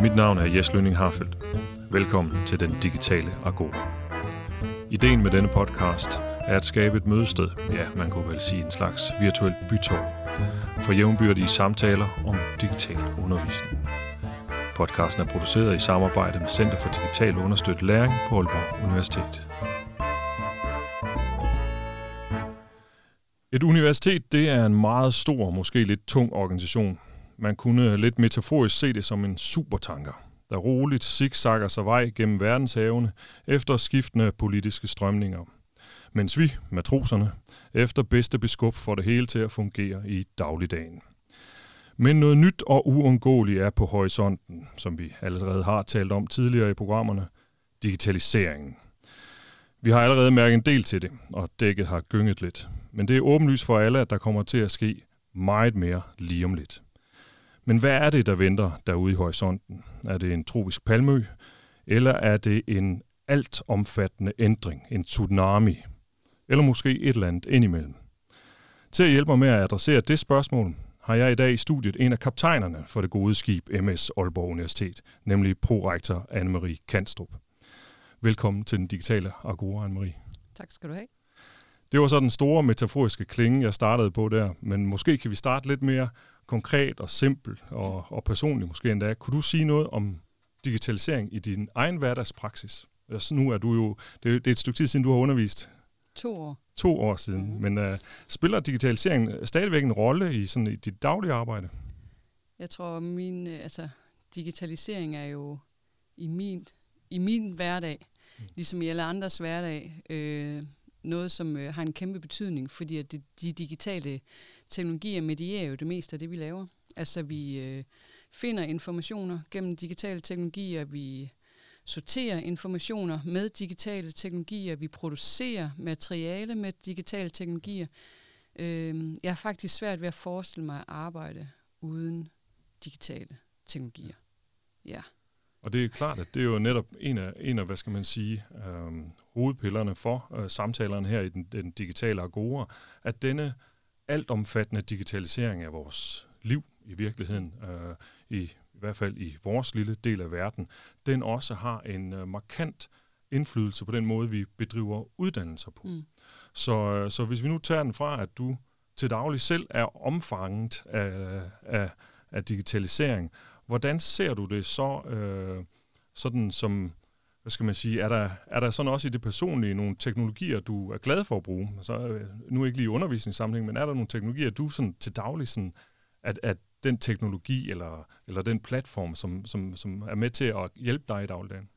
Mit navn er Jes Lønning Harfeldt. Velkommen til Den Digitale Agora. Ideen med denne podcast er at skabe et mødested, ja, man kunne vel sige en slags virtuel bytår, for jævnbyrdige samtaler om digital undervisning. Podcasten er produceret i samarbejde med Center for Digital Understøttet Læring på Aalborg Universitet. Et universitet, det er en meget stor, måske lidt tung organisation. Man kunne lidt metaforisk se det som en supertanker, der roligt zigzagger sig vej gennem verdenshavene efter skiftende politiske strømninger. Mens vi, matroserne, efter bedste beskub får det hele til at fungere i dagligdagen. Men noget nyt og uundgåeligt er på horisonten, som vi allerede har talt om tidligere i programmerne, digitaliseringen. Vi har allerede mærket en del til det, og dækket har gynget lidt. Men det er åbenlyst for alle, at der kommer til at ske meget mere lige om lidt. Men hvad er det, der venter derude i horisonten? Er det en tropisk palmø, eller er det en alt omfattende ændring, en tsunami, eller måske et eller andet indimellem? Til at hjælpe mig med at adressere det spørgsmål, har jeg i dag i studiet en af kaptajnerne for det gode skib MS Aalborg Universitet, nemlig prorektor Anne-Marie Kanstrup. Velkommen til den digitale Agora, Anne-Marie. Tak skal du have. Det var så den store metaforiske klinge, jeg startede på der, men måske kan vi starte lidt mere konkret og simpel og, og personligt måske endda. Kunne du sige noget om digitalisering i din egen hverdagspraksis? Altså, nu er du jo, det, det er et stykke tid siden, du har undervist. To år. To år siden. Mm. Men uh, spiller digitalisering stadigvæk en rolle i, sådan, i dit daglige arbejde? Jeg tror, min, altså, digitalisering er jo i min, i min hverdag, mm. ligesom i alle andres hverdag, øh, noget, som øh, har en kæmpe betydning, fordi at de, de digitale teknologier medierer jo det meste af det, vi laver. Altså vi øh, finder informationer gennem digitale teknologier, vi sorterer informationer med digitale teknologier, vi producerer materiale med digitale teknologier. Øh, jeg har faktisk svært ved at forestille mig at arbejde uden digitale teknologier. Ja. Og det er klart, at det er jo netop en af, en af hvad skal man sige, øh, hovedpillerne for øh, samtalerne her i den, den digitale agora, at denne altomfattende digitalisering af vores liv i virkeligheden, øh, i, i hvert fald i vores lille del af verden, den også har en øh, markant indflydelse på den måde, vi bedriver uddannelser på. Mm. Så, øh, så hvis vi nu tager den fra, at du til daglig selv er omfanget af, af, af digitalisering, hvordan ser du det så øh, sådan som hvad skal man sige, er der, er der sådan også i det personlige nogle teknologier, du er glad for at bruge? Så, øh, nu ikke lige undervisningssamling, men er der nogle teknologier, du sådan til daglig, sådan, at, at den teknologi eller, eller den platform, som, som, som er med til at hjælpe dig i dagligdagen?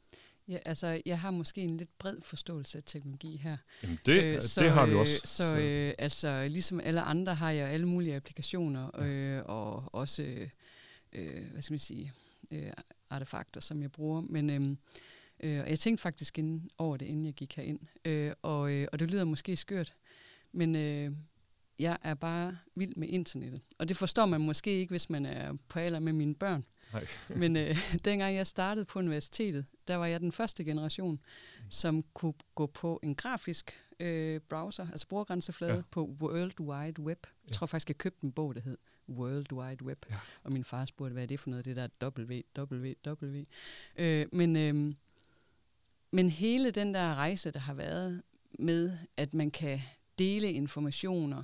Ja, altså, jeg har måske en lidt bred forståelse af teknologi her. Jamen det, øh, så, det har vi også. Så, så. Øh, altså, ligesom alle andre har jeg alle mulige applikationer, øh, og også, øh, hvad skal man sige, øh, artefakter, som jeg bruger. Men øh, Øh, og jeg tænkte faktisk inden, over det, inden jeg gik herind. Øh, og, øh, og det lyder måske skørt, men øh, jeg er bare vild med internettet. Og det forstår man måske ikke, hvis man er på alder med mine børn. Nej. men øh, dengang jeg startede på universitetet, der var jeg den første generation, mm. som kunne gå på en grafisk øh, browser, altså brugergrænseflade, ja. på World Wide Web. Jeg tror faktisk, jeg købte en bog, der hed World Wide Web. Ja. Og min far spurgte, hvad er det for noget, det der www. Øh, men... Øh, men hele den der rejse, der har været med, at man kan dele informationer,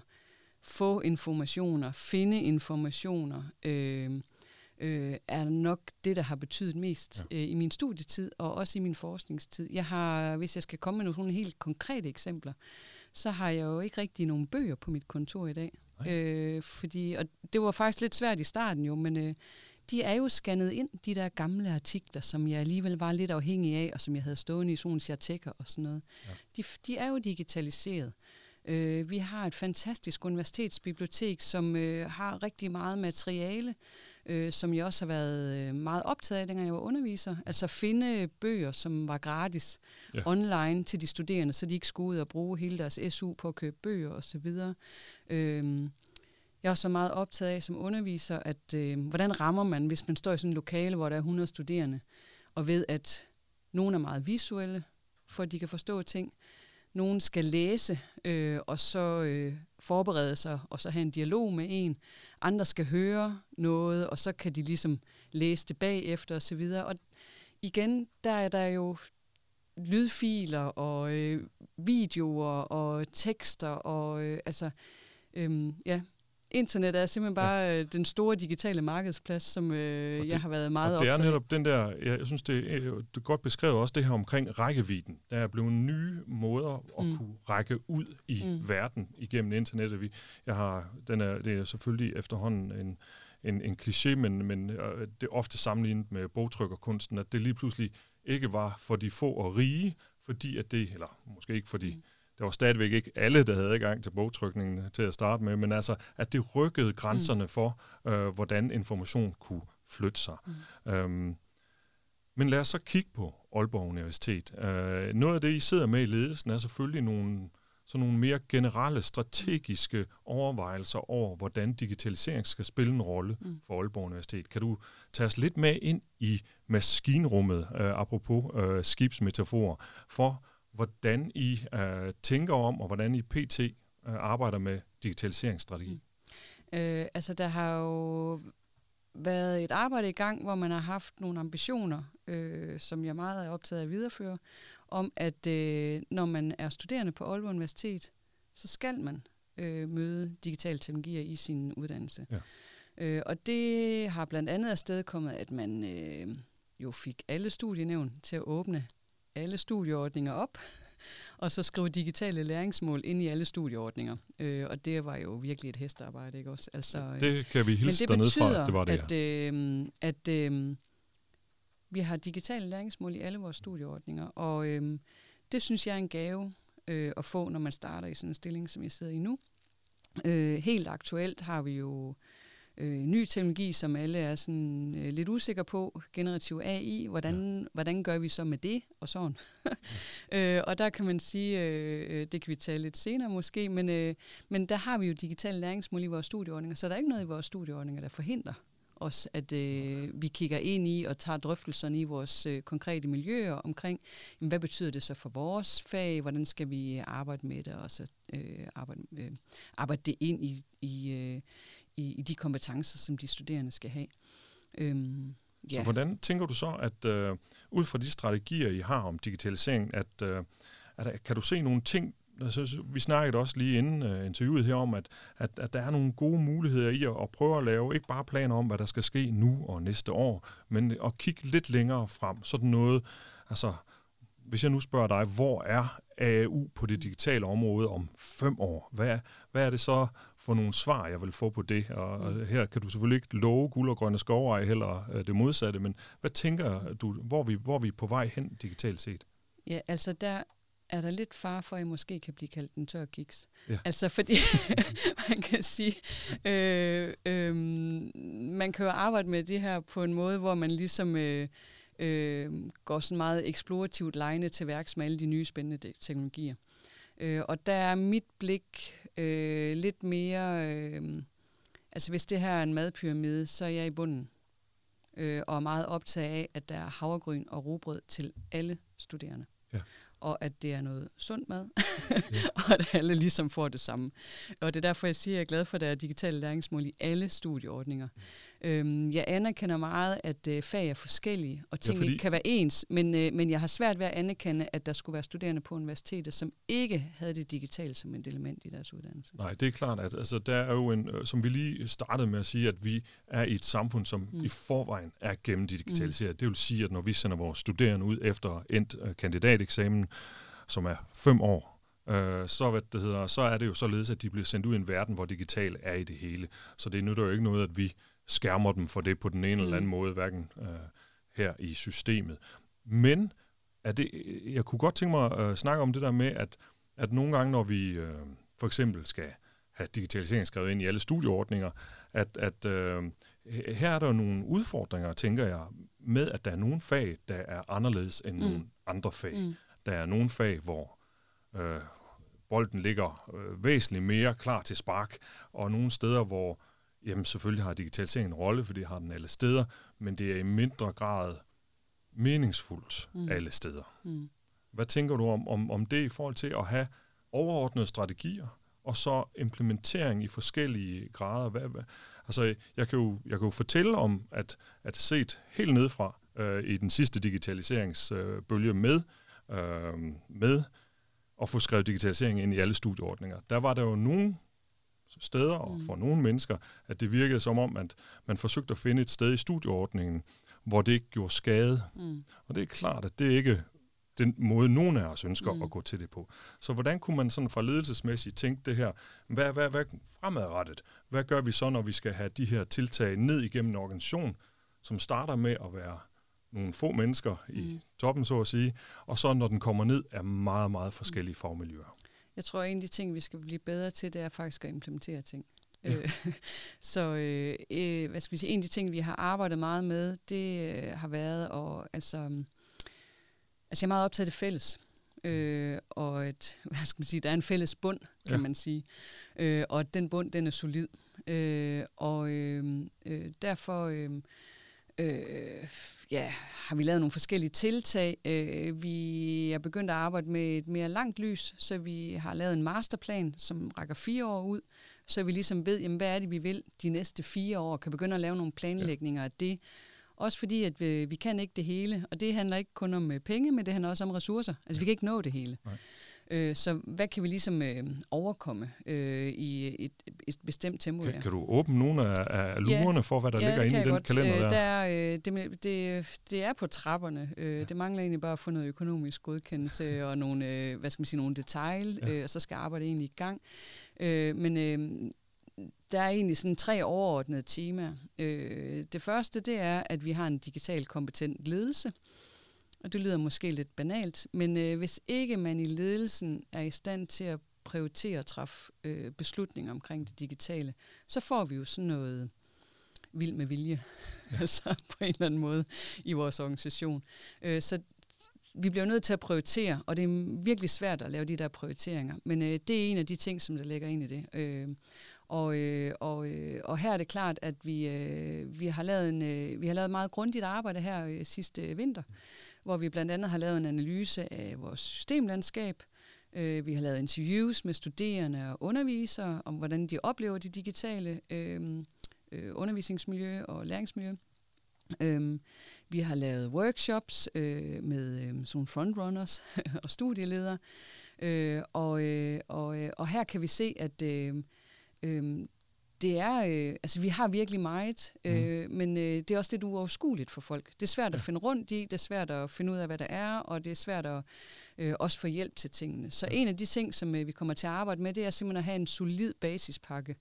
få informationer, finde informationer, øh, øh, er nok det, der har betydet mest ja. øh, i min studietid og også i min forskningstid. Jeg har, hvis jeg skal komme med nogle helt konkrete eksempler, så har jeg jo ikke rigtig nogen bøger på mit kontor i dag. Øh, fordi, og det var faktisk lidt svært i starten jo, men øh, de er jo scannet ind, de der gamle artikler, som jeg alligevel var lidt afhængig af, og som jeg havde stående i sådan chartekker og sådan noget. Ja. De, de er jo digitaliseret. Øh, vi har et fantastisk universitetsbibliotek, som øh, har rigtig meget materiale, øh, som jeg også har været øh, meget optaget af, dengang jeg var underviser. Altså finde bøger, som var gratis ja. online til de studerende, så de ikke skulle ud og bruge hele deres SU på at købe bøger osv. Øh, jeg er også meget optaget af som underviser, at øh, hvordan rammer man, hvis man står i sådan et lokale, hvor der er 100 studerende, og ved, at nogle er meget visuelle, for at de kan forstå ting. Nogen skal læse, øh, og så øh, forberede sig, og så have en dialog med en. Andre skal høre noget, og så kan de ligesom læse det bagefter osv. Og, og igen, der er der jo lydfiler og øh, videoer og tekster og øh, altså øhm, ja internet er simpelthen bare ja. Øh, den store digitale markedsplads, som øh, det, jeg har været meget optaget af. det er netop den der, jeg, jeg synes, det er, det er godt beskrevet også det her omkring rækkevidden. Der er blevet nye måder at mm. kunne række ud i mm. verden igennem internettet. Vi, jeg har, den er, det er selvfølgelig efterhånden en, en, en kliché, men, men øh, det er ofte sammenlignet med bogtrykkerkunsten, at det lige pludselig ikke var for de få og rige, fordi at det, eller måske ikke fordi, mm det var stadigvæk ikke alle, der havde adgang til bogtrykningen til at starte med, men altså, at det rykkede grænserne mm. for, øh, hvordan information kunne flytte sig. Mm. Øhm, men lad os så kigge på Aalborg Universitet. Øh, noget af det, I sidder med i ledelsen, er selvfølgelig nogle, sådan nogle mere generelle strategiske overvejelser over, hvordan digitalisering skal spille en rolle mm. for Aalborg Universitet. Kan du tage os lidt med ind i maskinrummet, øh, apropos øh, skibsmetaforer, for hvordan I øh, tænker om, og hvordan I pt. Øh, arbejder med digitaliseringsstrategi. Mm. Øh, altså, der har jo været et arbejde i gang, hvor man har haft nogle ambitioner, øh, som jeg meget er optaget af at videreføre, om at øh, når man er studerende på Aalborg Universitet, så skal man øh, møde digitale teknologier i sin uddannelse. Ja. Øh, og det har blandt andet afstedkommet, at man øh, jo fik alle studienævn til at åbne alle studieordninger op, og så skrive digitale læringsmål ind i alle studieordninger. Øh, og det var jo virkelig et hestearbejde, ikke også? Altså, det kan vi hilse dernede fra, det var det, at, øh, at øh, vi har digitale læringsmål i alle vores studieordninger, og øh, det synes jeg er en gave øh, at få, når man starter i sådan en stilling, som jeg sidder i nu. Øh, helt aktuelt har vi jo øh, ny teknologi, som alle er sådan øh, lidt usikre på, generativ AI, hvordan, ja. hvordan gør vi så med det, og sådan. øh, og der kan man sige, øh, øh, det kan vi tale lidt senere måske, men, øh, men der har vi jo digitale læringsmål i vores studieordninger, så der er ikke noget i vores studieordninger, der forhindrer os, at øh, vi kigger ind i og tager drøftelserne i vores øh, konkrete miljøer omkring, jamen, hvad betyder det så for vores fag, hvordan skal vi arbejde med det, og så øh, arbejde, øh, arbejde det ind i, i, øh, i, i de kompetencer, som de studerende skal have. Øhm, ja. Så hvordan tænker du så, at øh, ud fra de strategier, I har om digitalisering, at, øh, at kan du se nogle ting, altså, vi snakkede også lige inden uh, interviewet her om, at, at, at der er nogle gode muligheder i at, at prøve at lave ikke bare planer om, hvad der skal ske nu og næste år, men at kigge lidt længere frem. Sådan noget, altså hvis jeg nu spørger dig, hvor er AAU på det digitale område om fem år? Hvad, hvad er det så for nogle svar, jeg vil få på det? Og mm. her kan du selvfølgelig ikke love guld og grønne skove, eller øh, det modsatte, men hvad tænker du, hvor vi, hvor vi er på vej hen digitalt set? Ja, altså der er der lidt far for, at I måske kan blive kaldt en tør kiks. Ja. Altså fordi, man kan sige, øh, øh, man kan jo arbejde med det her på en måde, hvor man ligesom... Øh, øh, går sådan meget eksplorativt lejende til værks med alle de nye spændende teknologier. Øh, og der er mit blik øh, lidt mere... Øh, altså hvis det her er en madpyramide, så er jeg i bunden. Øh, og er meget optaget af, at der er havregryn og robrød til alle studerende. Ja og at det er noget sundt mad, ja. og at alle ligesom får det samme. Og det er derfor, jeg siger, at jeg er glad for, at der er digitale læringsmål i alle studieordninger. Øhm, jeg anerkender meget, at øh, fag er forskellige, og ting ja, fordi... ikke kan være ens, men, øh, men jeg har svært ved at anerkende, at der skulle være studerende på universitetet, som ikke havde det digitale som et element i deres uddannelse. Nej, det er klart, at altså, der er jo en, øh, som vi lige startede med at sige, at vi er i et samfund, som mm. i forvejen er gennemdigitaliseret. Mm. Det vil sige, at når vi sender vores studerende ud efter endt uh, kandidateksamen, som er fem år, øh, så, hvad det hedder, så er det jo således, at de bliver sendt ud i en verden, hvor digital er i det hele. Så det nytter jo ikke noget, at vi skærmer dem for det på den ene mm. eller anden måde, hverken øh, her i systemet. Men er det, jeg kunne godt tænke mig at øh, snakke om det der med, at, at nogle gange, når vi øh, for eksempel skal have digitalisering skrevet ind i alle studieordninger, at, at øh, her er der nogle udfordringer, tænker jeg, med at der er nogle fag, der er anderledes end mm. nogle andre fag. Mm. Der er nogle fag, hvor øh, bolden ligger øh, væsentligt mere klar til spark, og nogle steder, hvor jamen selvfølgelig har digitalisering en rolle, for det har den alle steder, men det er i mindre grad meningsfuldt mm. alle steder. Mm. Hvad tænker du om, om, om det i forhold til at have overordnede strategier, og så implementering i forskellige grader. Hvad, hvad, altså, jeg kan, jo, jeg kan jo fortælle om, at, at set helt nedefra øh, i den sidste digitaliseringsbølge øh, med, øh, med at få skrevet digitalisering ind i alle studieordninger, der var der jo nogle steder og for mm. nogle mennesker, at det virkede som om, at man forsøgte at finde et sted i studieordningen, hvor det ikke gjorde skade. Mm. Og det er klart, at det ikke den måde, nogen af os ønsker mm. at gå til det på. Så hvordan kunne man sådan fra ledelsesmæssigt tænke det her, hvad, hvad, hvad fremadrettet? Hvad gør vi så, når vi skal have de her tiltag ned igennem en organisation, som starter med at være nogle få mennesker i mm. toppen, så at sige, og så når den kommer ned, er meget, meget forskellige fagmiljøer. Jeg tror, at en af de ting, vi skal blive bedre til, det er faktisk at implementere ting. Ja. Øh, så øh, øh, hvad skal vi sige, en af de ting, vi har arbejdet meget med, det øh, har været at, altså, altså jeg er meget optaget af det fælles. Øh, og at, hvad skal man sige, der er en fælles bund, kan ja. man sige. Øh, og den bund, den er solid. Øh, og øh, øh, derfor øh, øh, ja, har vi lavet nogle forskellige tiltag. Øh, vi er begyndt at arbejde med et mere langt lys, så vi har lavet en masterplan, som rækker fire år ud, så vi ligesom ved, jamen, hvad er det, vi vil de næste fire år, kan begynde at lave nogle planlægninger af det. Også fordi, at vi, vi kan ikke det hele, og det handler ikke kun om øh, penge, men det handler også om ressourcer. Altså, vi kan ikke nå det hele. Nej. Øh, så hvad kan vi ligesom øh, overkomme øh, i et, et bestemt tempo? Kan, kan du åbne nogle af, af lurerne ja, for, hvad der ja, ligger inde i den godt. kalender øh, der? der øh, det, det, det er på trapperne. Øh, ja. Det mangler egentlig bare at få noget økonomisk godkendelse og nogle, øh, hvad skal man sige, nogle detaljer, ja. øh, og så skal arbejdet egentlig i gang. Øh, men øh, der er egentlig sådan tre overordnede temaer. Øh, det første, det er, at vi har en digital kompetent ledelse. Og det lyder måske lidt banalt, men øh, hvis ikke man i ledelsen er i stand til at prioritere og træffe øh, beslutninger omkring det digitale, så får vi jo sådan noget vild med vilje, ja. altså på en eller anden måde i vores organisation. Øh, så vi bliver nødt til at prioritere, og det er virkelig svært at lave de der prioriteringer, men øh, det er en af de ting, som der ligger ind i det. Øh, og, øh, og, øh, og her er det klart, at vi, øh, vi, har lavet en, øh, vi har lavet meget grundigt arbejde her øh, sidste vinter, hvor vi blandt andet har lavet en analyse af vores systemlandskab. Øh, vi har lavet interviews med studerende og undervisere om, hvordan de oplever det digitale øh, øh, undervisningsmiljø og læringsmiljø. Øhm, vi har lavet workshops øh, med øh, sådan nogle frontrunners og studieledere. Øh, og, øh, og, øh, og her kan vi se, at øh, øh, det er, øh, altså vi har virkelig meget, øh, mm. men øh, det er også lidt uoverskueligt for folk. Det er svært ja. at finde rundt i, det er svært at finde ud af, hvad der er, og det er svært at øh, også få hjælp til tingene. Så ja. en af de ting, som øh, vi kommer til at arbejde med, det er simpelthen at have en solid basispakke,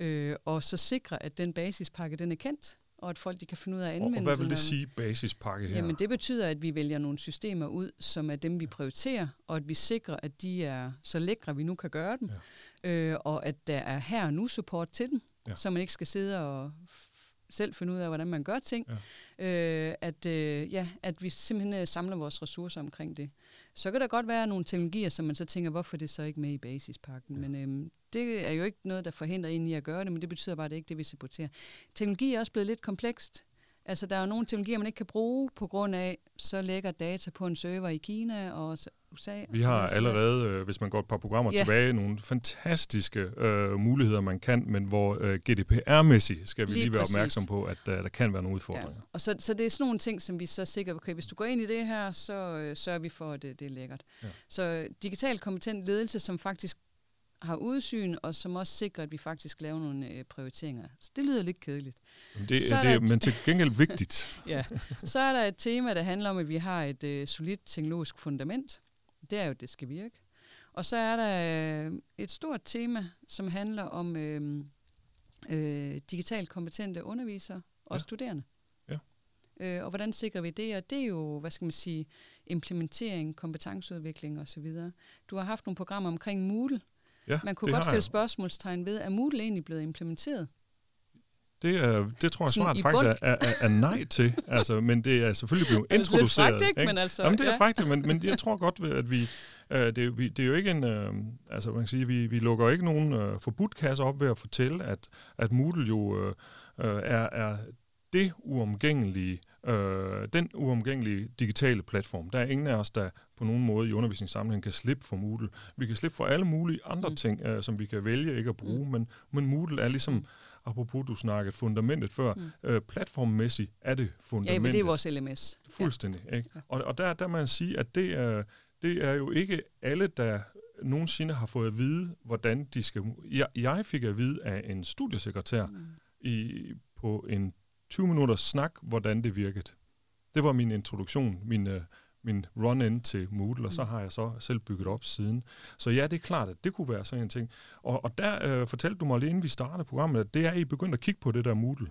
øh, og så sikre, at den basispakke, den er kendt, og at folk de kan finde ud af at anvende Og hvad vil det sige, basispakke her? Jamen det betyder, at vi vælger nogle systemer ud, som er dem, vi prioriterer, og at vi sikrer, at de er så lækre, vi nu kan gøre dem, ja. øh, og at der er her og nu support til dem, ja. så man ikke skal sidde og selv finde ud af, hvordan man gør ting. Ja. Øh, at, øh, ja, at vi simpelthen øh, samler vores ressourcer omkring det. Så kan der godt være nogle teknologier, som man så tænker, hvorfor det så ikke med i basispakken? Ja. Men øh, det er jo ikke noget, der forhindrer en i at gøre det, men det betyder bare, at det ikke er det, vi supporterer. Teknologi er også blevet lidt komplekst. Altså, der er jo nogle teknologier, man ikke kan bruge på grund af, så lægger data på en server i Kina og USA. Vi har allerede, øh, hvis man går et par programmer ja. tilbage, nogle fantastiske øh, muligheder, man kan, men hvor øh, GDPR-mæssigt skal vi lige, lige være opmærksom på, at øh, der kan være nogle udfordringer. Ja. Og så, så det er sådan nogle ting, som vi så sikkert, okay, hvis du går ind i det her, så øh, sørger vi for, at det, det er lækkert. Ja. Så digital kompetent ledelse, som faktisk har udsyn, og som også sikrer, at vi faktisk laver nogle øh, prioriteringer. Så det lyder lidt kedeligt. Men det, så er det er, men til gengæld vigtigt. ja. Så er der et tema, der handler om, at vi har et øh, solidt teknologisk fundament. Det er jo, at det skal virke. Og så er der øh, et stort tema, som handler om øh, øh, digitalt kompetente undervisere og ja. studerende. Ja. Øh, og hvordan sikrer vi det? Og det er jo, hvad skal man sige, implementering, kompetenceudvikling osv. Du har haft nogle programmer omkring Moodle, Ja, Man kunne godt stille jeg. spørgsmålstegn ved, er Moodle egentlig blevet implementeret? Det, er, det tror jeg snart faktisk er, er, er, er nej til, altså, men det er selvfølgelig blevet det er introduceret. Fragt, ikke? Men altså, Jamen, det er ja. fragtigt, men, men jeg tror godt, at vi, uh, det, vi, det er jo ikke en, uh, altså man kan sige, vi, vi lukker ikke nogen uh, forbudkasse op ved at fortælle, at, at Moodle jo uh, er, er det uomgængelige Øh, den uomgængelige digitale platform, der er ingen af os, der på nogen måde i undervisningssammenhæng kan slippe for Moodle. Vi kan slippe for alle mulige andre mm. ting, øh, som vi kan vælge ikke at bruge, mm. men, men Moodle er ligesom, mm. apropos du snakkede fundamentet før, mm. øh, platformmæssigt er det fundamentet. Ja, men det er vores LMS. Fuldstændig. Ja. Ikke? Og, og der, der man sige, at det er, det er jo ikke alle, der nogensinde har fået at vide, hvordan de skal... Jeg, jeg fik at vide af en studiesekretær mm. i, på en 20 minutters snak, hvordan det virkede. Det var min introduktion, min, uh, min run-in til Moodle, og så mm. har jeg så selv bygget op siden. Så ja, det er klart, at det kunne være sådan en ting. Og, og der uh, fortalte du mig lige inden vi startede programmet, at det er, I begyndt at kigge på det der Moodle.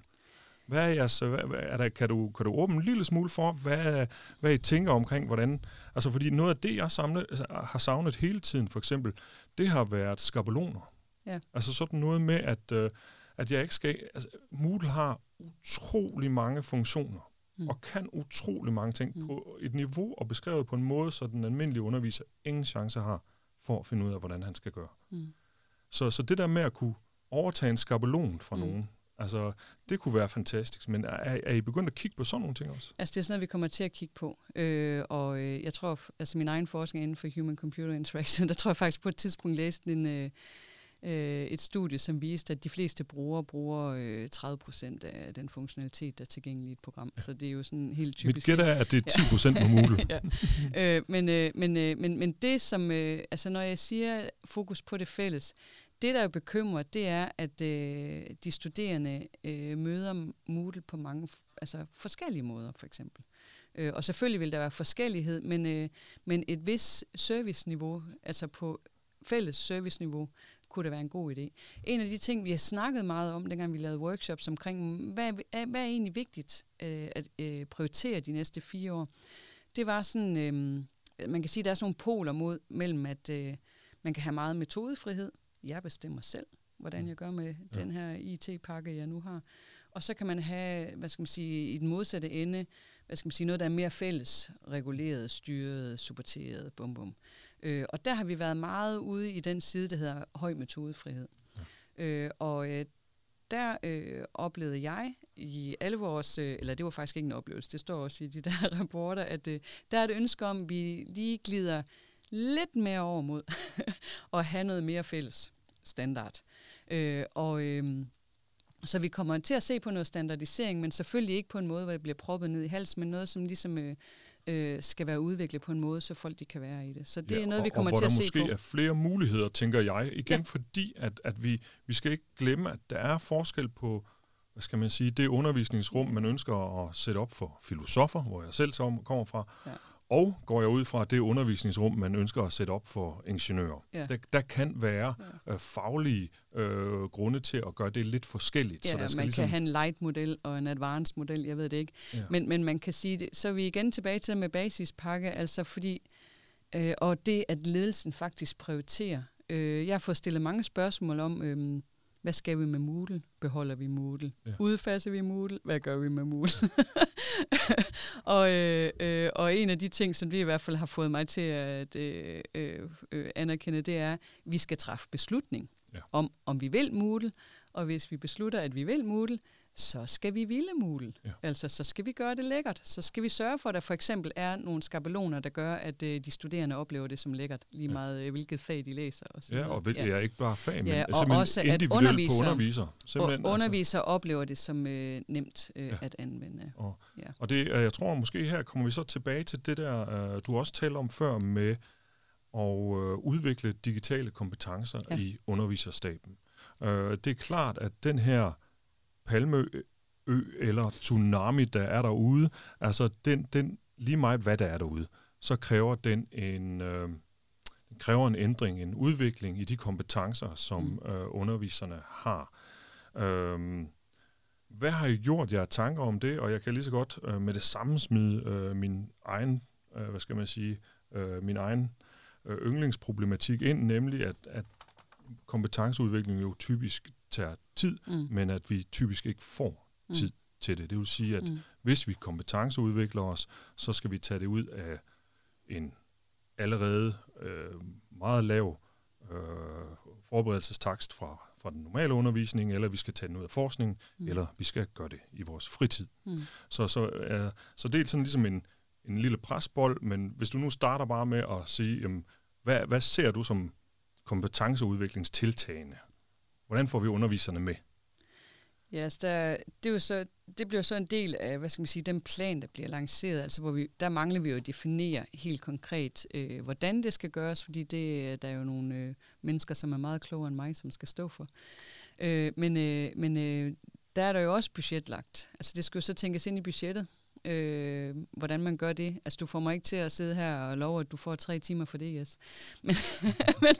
Hvad er jeres, hvad, er der, kan, du, kan du åbne en lille smule for, hvad, hvad I tænker omkring, hvordan... Altså, fordi noget af det, jeg samlet, altså, har savnet hele tiden, for eksempel, det har været skabeloner. Ja. Altså sådan noget med, at, uh, at jeg ikke skal... Altså, Moodle har utrolig mange funktioner, mm. og kan utrolig mange ting mm. på et niveau og beskrevet på en måde, så den almindelige underviser ingen chance har for at finde ud af, hvordan han skal gøre. Mm. Så, så det der med at kunne overtage en skabelon fra mm. nogen, altså det kunne være fantastisk, men er, er I begyndt at kigge på sådan nogle ting også? Altså det er sådan noget, vi kommer til at kigge på, øh, og øh, jeg tror, altså min egen forskning inden for Human-Computer Interaction, der tror jeg faktisk på et tidspunkt læste en... Øh, øh, et studie, som viste, at de fleste brugere bruger øh, 30 procent af den funktionalitet, der er tilgængelig i et program. Ja. Så det er jo sådan helt typisk. Mit gæt er, at det er 10 procent på Moodle. ja. øh, men, øh, men, øh, men, men det, som... Øh, altså, når jeg siger fokus på det fælles, det, der jo bekymrer, det er, at øh, de studerende øh, møder Moodle på mange altså forskellige måder, for eksempel. Øh, og selvfølgelig vil der være forskellighed, men, øh, men et vis serviceniveau, altså på fælles serviceniveau, kunne det være en god idé. En af de ting, vi har snakket meget om, dengang vi lavede workshops omkring, hvad er, hvad er egentlig vigtigt øh, at øh, prioritere de næste fire år, det var sådan, øh, man kan sige, der er sådan nogle poler mod, mellem, at øh, man kan have meget metodefrihed. Jeg bestemmer selv, hvordan jeg gør med ja. den her IT-pakke, jeg nu har. Og så kan man have, hvad skal man sige, i den modsatte ende, hvad skal man sige, noget, der er mere fælles, reguleret, styret, supporteret, bum bum. Øh, og der har vi været meget ude i den side, der hedder høj metodefrihed. Ja. Øh, og øh, der øh, oplevede jeg i alle vores, øh, eller det var faktisk ikke en oplevelse, det står også i de der rapporter, at øh, der er et ønske om, at vi lige glider lidt mere over mod at have noget mere fælles standard. Øh, og øh, så vi kommer til at se på noget standardisering, men selvfølgelig ikke på en måde, hvor det bliver proppet ned i halsen, men noget, som ligesom øh, øh, skal være udviklet på en måde, så folk de kan være i det. Så det ja, er noget, og, vi kommer til at se på. Og hvor der måske er flere muligheder, tænker jeg. Igen ja. fordi, at, at vi, vi skal ikke glemme, at der er forskel på hvad skal man sige, det undervisningsrum, man ønsker at sætte op for filosofer, hvor jeg selv kommer fra, ja. Og går jeg ud fra det undervisningsrum, man ønsker at sætte op for ingeniører. Ja. Der, der kan være ja. øh, faglige øh, grunde til at gøre det lidt forskelligt. Ja, så der skal man ligesom... kan have en light-model og en advanced-model, jeg ved det ikke. Ja. Men, men man kan sige, det, så er vi igen tilbage til det med basispakke, altså fordi, øh, og det at ledelsen faktisk prioriterer. Øh, jeg har fået stillet mange spørgsmål om, øh, hvad skal vi med Moodle? Beholder vi Moodle? Ja. Udfaser vi Moodle? Hvad gør vi med Moodle? og, øh, øh, og en af de ting, som vi i hvert fald har fået mig til at øh, øh, øh anerkende, det er, at vi skal træffe beslutning ja. om, om vi vil Moodle. Og hvis vi beslutter, at vi vil Moodle, så skal vi ville mule. Ja. Altså, så skal vi gøre det lækkert. Så skal vi sørge for, at der for eksempel er nogle skabeloner, der gør, at øh, de studerende oplever det som lækkert, lige ja. meget øh, hvilket fag de læser. Og ja, og vil, ja. er ikke bare fag, men ja, og også at underviser, på underviser. Simpelthen, og underviser altså. oplever det som øh, nemt øh, ja. at anvende. Og, ja. og det, øh, jeg tror måske her kommer vi så tilbage til det der, øh, du også talte om før med at øh, udvikle digitale kompetencer ja. i underviserstaben. Øh, det er klart, at den her Palmeø eller tsunami, der er derude, altså den, den, lige meget hvad der er derude, så kræver den en, øh, kræver en ændring, en udvikling i de kompetencer, som mm. øh, underviserne har. Øh, hvad har I gjort jer tanker om det? Og jeg kan lige så godt øh, med det samme smide øh, min egen, øh, hvad skal man sige, øh, min egen øh, yndlingsproblematik ind, nemlig at, at kompetenceudvikling jo typisk tager tid, mm. men at vi typisk ikke får mm. tid til det. Det vil sige, at mm. hvis vi kompetenceudvikler os, så skal vi tage det ud af en allerede øh, meget lav øh, forberedelsestakst fra, fra den normale undervisning, eller vi skal tage den ud af forskningen, Mm. mm. eller vi skal gøre det i vores fritid. Mm. Så, så, øh, så det er sådan ligesom en, en lille presbold, men hvis du nu starter bare med at sige, jamen, hvad, hvad ser du som kompetenceudviklingstiltagene? Hvordan får vi underviserne med? Ja, yes, der, det, er jo så, det bliver så en del af, hvad skal man sige, den plan, der bliver lanceret, altså hvor vi, der mangler vi jo at definere helt konkret, øh, hvordan det skal gøres, fordi det der er jo nogle øh, mennesker, som er meget klogere end mig, som skal stå for. Øh, men øh, men øh, der er der jo også budgetlagt. Altså det skal jo så tænkes ind i budgettet, øh, hvordan man gør det. Altså du får mig ikke til at sidde her og love, at du får tre timer for det, yes. Men, men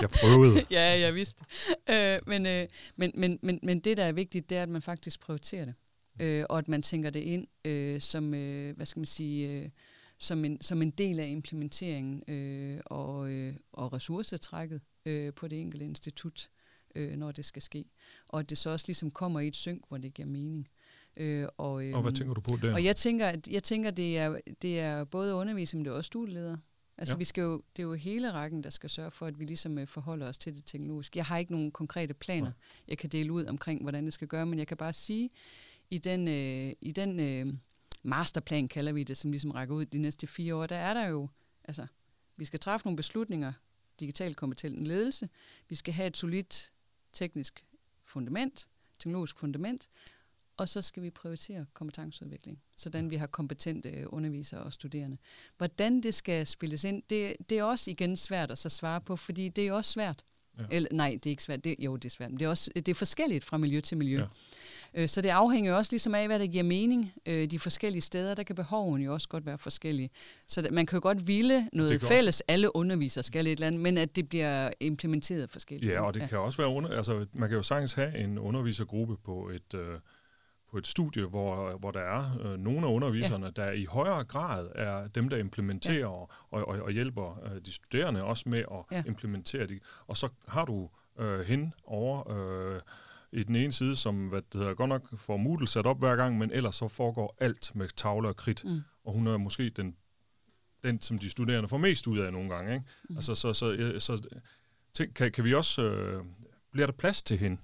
Jeg prøvede. ja, jeg vidste. Øh, men, øh, men, men, men, men det, der er vigtigt, det er, at man faktisk prioriterer det. Øh, og at man tænker det ind øh, som, øh, hvad skal man sige, øh, som, en, som en del af implementeringen øh, og, øh, og ressourcetrækket øh, på det enkelte institut, øh, når det skal ske. Og at det så også ligesom kommer i et synk, hvor det giver mening. Øh, og, øh, Og hvad tænker du på der? og jeg tænker, at jeg tænker, det er, det er både undervisning, men det er også studieledere. Altså Ja. ja. vi skal jo, det er jo hele rækken, der skal sørge for, at vi ligesom øh, forholder os til det teknologiske. Jeg har ikke nogen konkrete planer, Nej. jeg kan dele ud omkring, hvordan det skal gøre, men jeg kan bare sige, i den, øh, i den øh, masterplan, kalder vi det, som ligesom rækker ud de næste fire år, der er der jo, altså, vi skal træffe nogle beslutninger, digital kompetent ledelse, vi skal have et solidt teknisk fundament, teknologisk fundament, og så skal vi prioritere kompetenceudvikling, sådan vi har kompetente øh, undervisere og studerende. Hvordan det skal spilles ind, det, det er også igen svært at så svare på, fordi det er også svært. Ja. Eller, nej, det er ikke svært. Det, jo, det er svært. Men det er, også, det er forskelligt fra miljø til miljø. Ja. Øh, så det afhænger også ligesom af, hvad der giver mening. Øh, de forskellige steder, der kan behoven jo også godt være forskellige. Så det, man kan jo godt ville noget fælles. Alle undervisere skal et eller andet, men at det bliver implementeret forskelligt. Ja, og det ja. kan også være, under, altså man kan jo sagtens have en undervisergruppe på et, øh, på et studie, hvor, hvor der er øh, nogle af underviserne, ja. der i højere grad er dem, der implementerer ja. og, og, og hjælper øh, de studerende også med at ja. Implementere det. Og så har du øh, hen over øh, i den ene side, som hvad det hedder, godt nok får Moodle sat op hver gang, men ellers så foregår alt med tavler og kridt. Mm. Og hun er måske den, den, som de studerende får mest ud af nogle gange. Ikke? Mm. Altså, så, så, så, så tænk, kan, kan vi også... Øh, bliver der plads til hende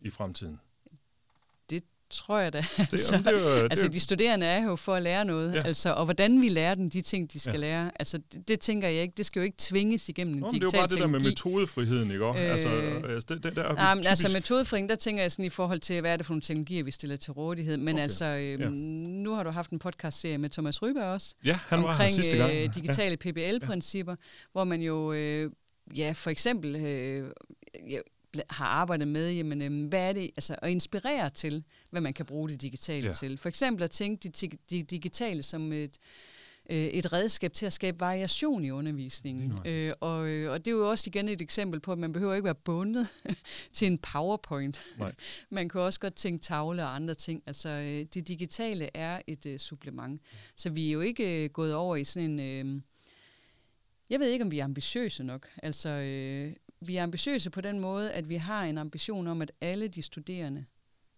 i fremtiden? Tror jeg da. Det, altså, det, det, altså, er de studerende er jo for at lære noget, Ja. ja. altså, og hvordan vi lærer dem de ting, de skal Ja. ja. lære, altså, det, det tænker jeg ikke, det skal jo ikke tvinges igennem Nå, en men det er jo digital bare det der med teknologi. metodefriheden, ikke? altså, Øh, altså, det, det der er Nej, typisk, altså metodefring, der tænker jeg sådan i forhold til, hvad er det for nogle teknologier, vi stiller til rådighed. Men Okay, altså, øhm, ja. nu har du haft en podcast-serie med Thomas Ryberg også, Ja, han var her omkring sidste gang. øh, digitale PBL-principper, hvor man jo, øh, ja, for eksempel øh, ja, har arbejdet med, jamen, øh, hvad er det, altså at inspirere til, hvad man kan bruge det digitale Ja. til. For eksempel at tænke de, dig- de digitale som et, øh, et redskab til at skabe variation i undervisningen. Øh, og, øh, og det er jo også igen et eksempel på, at man behøver ikke være bundet til en PowerPoint. Nej. man kan også godt tænke tavle og andre ting. Altså, øh, det digitale er et øh, supplement. Så vi er jo ikke øh, gået over i sådan en... Øh, jeg ved ikke, om vi er ambitiøse nok. Altså, øh, vi er ambitiøse på den måde, at vi har en ambition om, at alle de studerende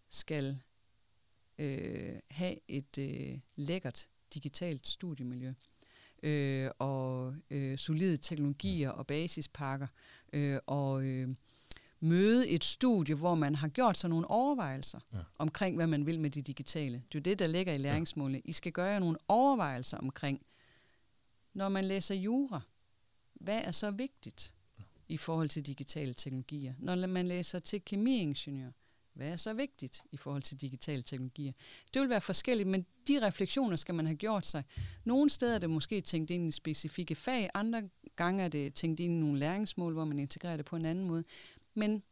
skal øh, have et øh, lækkert digitalt studiemiljø øh, og øh, solide teknologier og basispakker øh, og øh, møde et studie, hvor man har gjort sig nogle overvejelser Ja. omkring, hvad man vil med det digitale. Det er jo det, der ligger i læringsmålene. I skal gøre jer nogle overvejelser omkring, når man læser jura, hvad er så vigtigt i forhold til digitale teknologier? Når man læser til kemiingeniør, hvad er så vigtigt i forhold til digitale teknologier? Det vil være forskelligt, men de refleksioner skal man have gjort sig. Nogle steder er det måske tænkt ind i specifikke fag, andre gange er det tænkt ind i nogle læringsmål, hvor man integrerer det på en anden måde. Men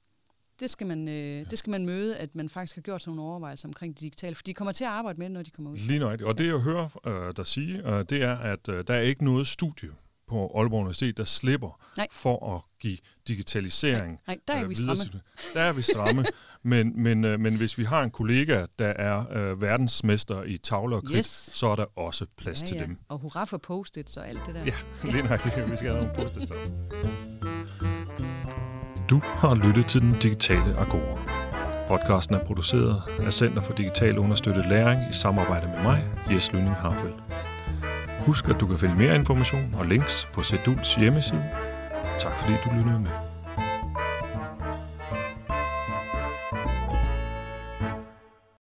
det skal man, øh, ja. det skal man møde, at man faktisk har gjort sig nogle overvejelser omkring det digitale, for de kommer til at arbejde med det, når de kommer ud. Lige nøjagtigt. Og det jeg hører øh, dig sige, øh, det er, at øh, der er ikke noget studie på Aalborg Universitet, der slipper Nej. for at give digitalisering Nej, der er øh, vi stramme. til- Der er vi stramme. men, men, øh, men hvis vi har en kollega, der er øh, verdensmester i tavler og kridt, Yes. så er der også plads Ja, til ja. dem. Og hurra for post-its og alt det der. Ja, lige nøjagtigt. Vi skal have nogle post Du har lyttet til Den Digitale Agora. Podcasten er produceret af Center for Digital Understøttet Læring i samarbejde med mig, Jes Lønning Harfeldt. Husk, at du kan finde mere information og links på Seduls hjemmeside. Tak fordi du lyttede med.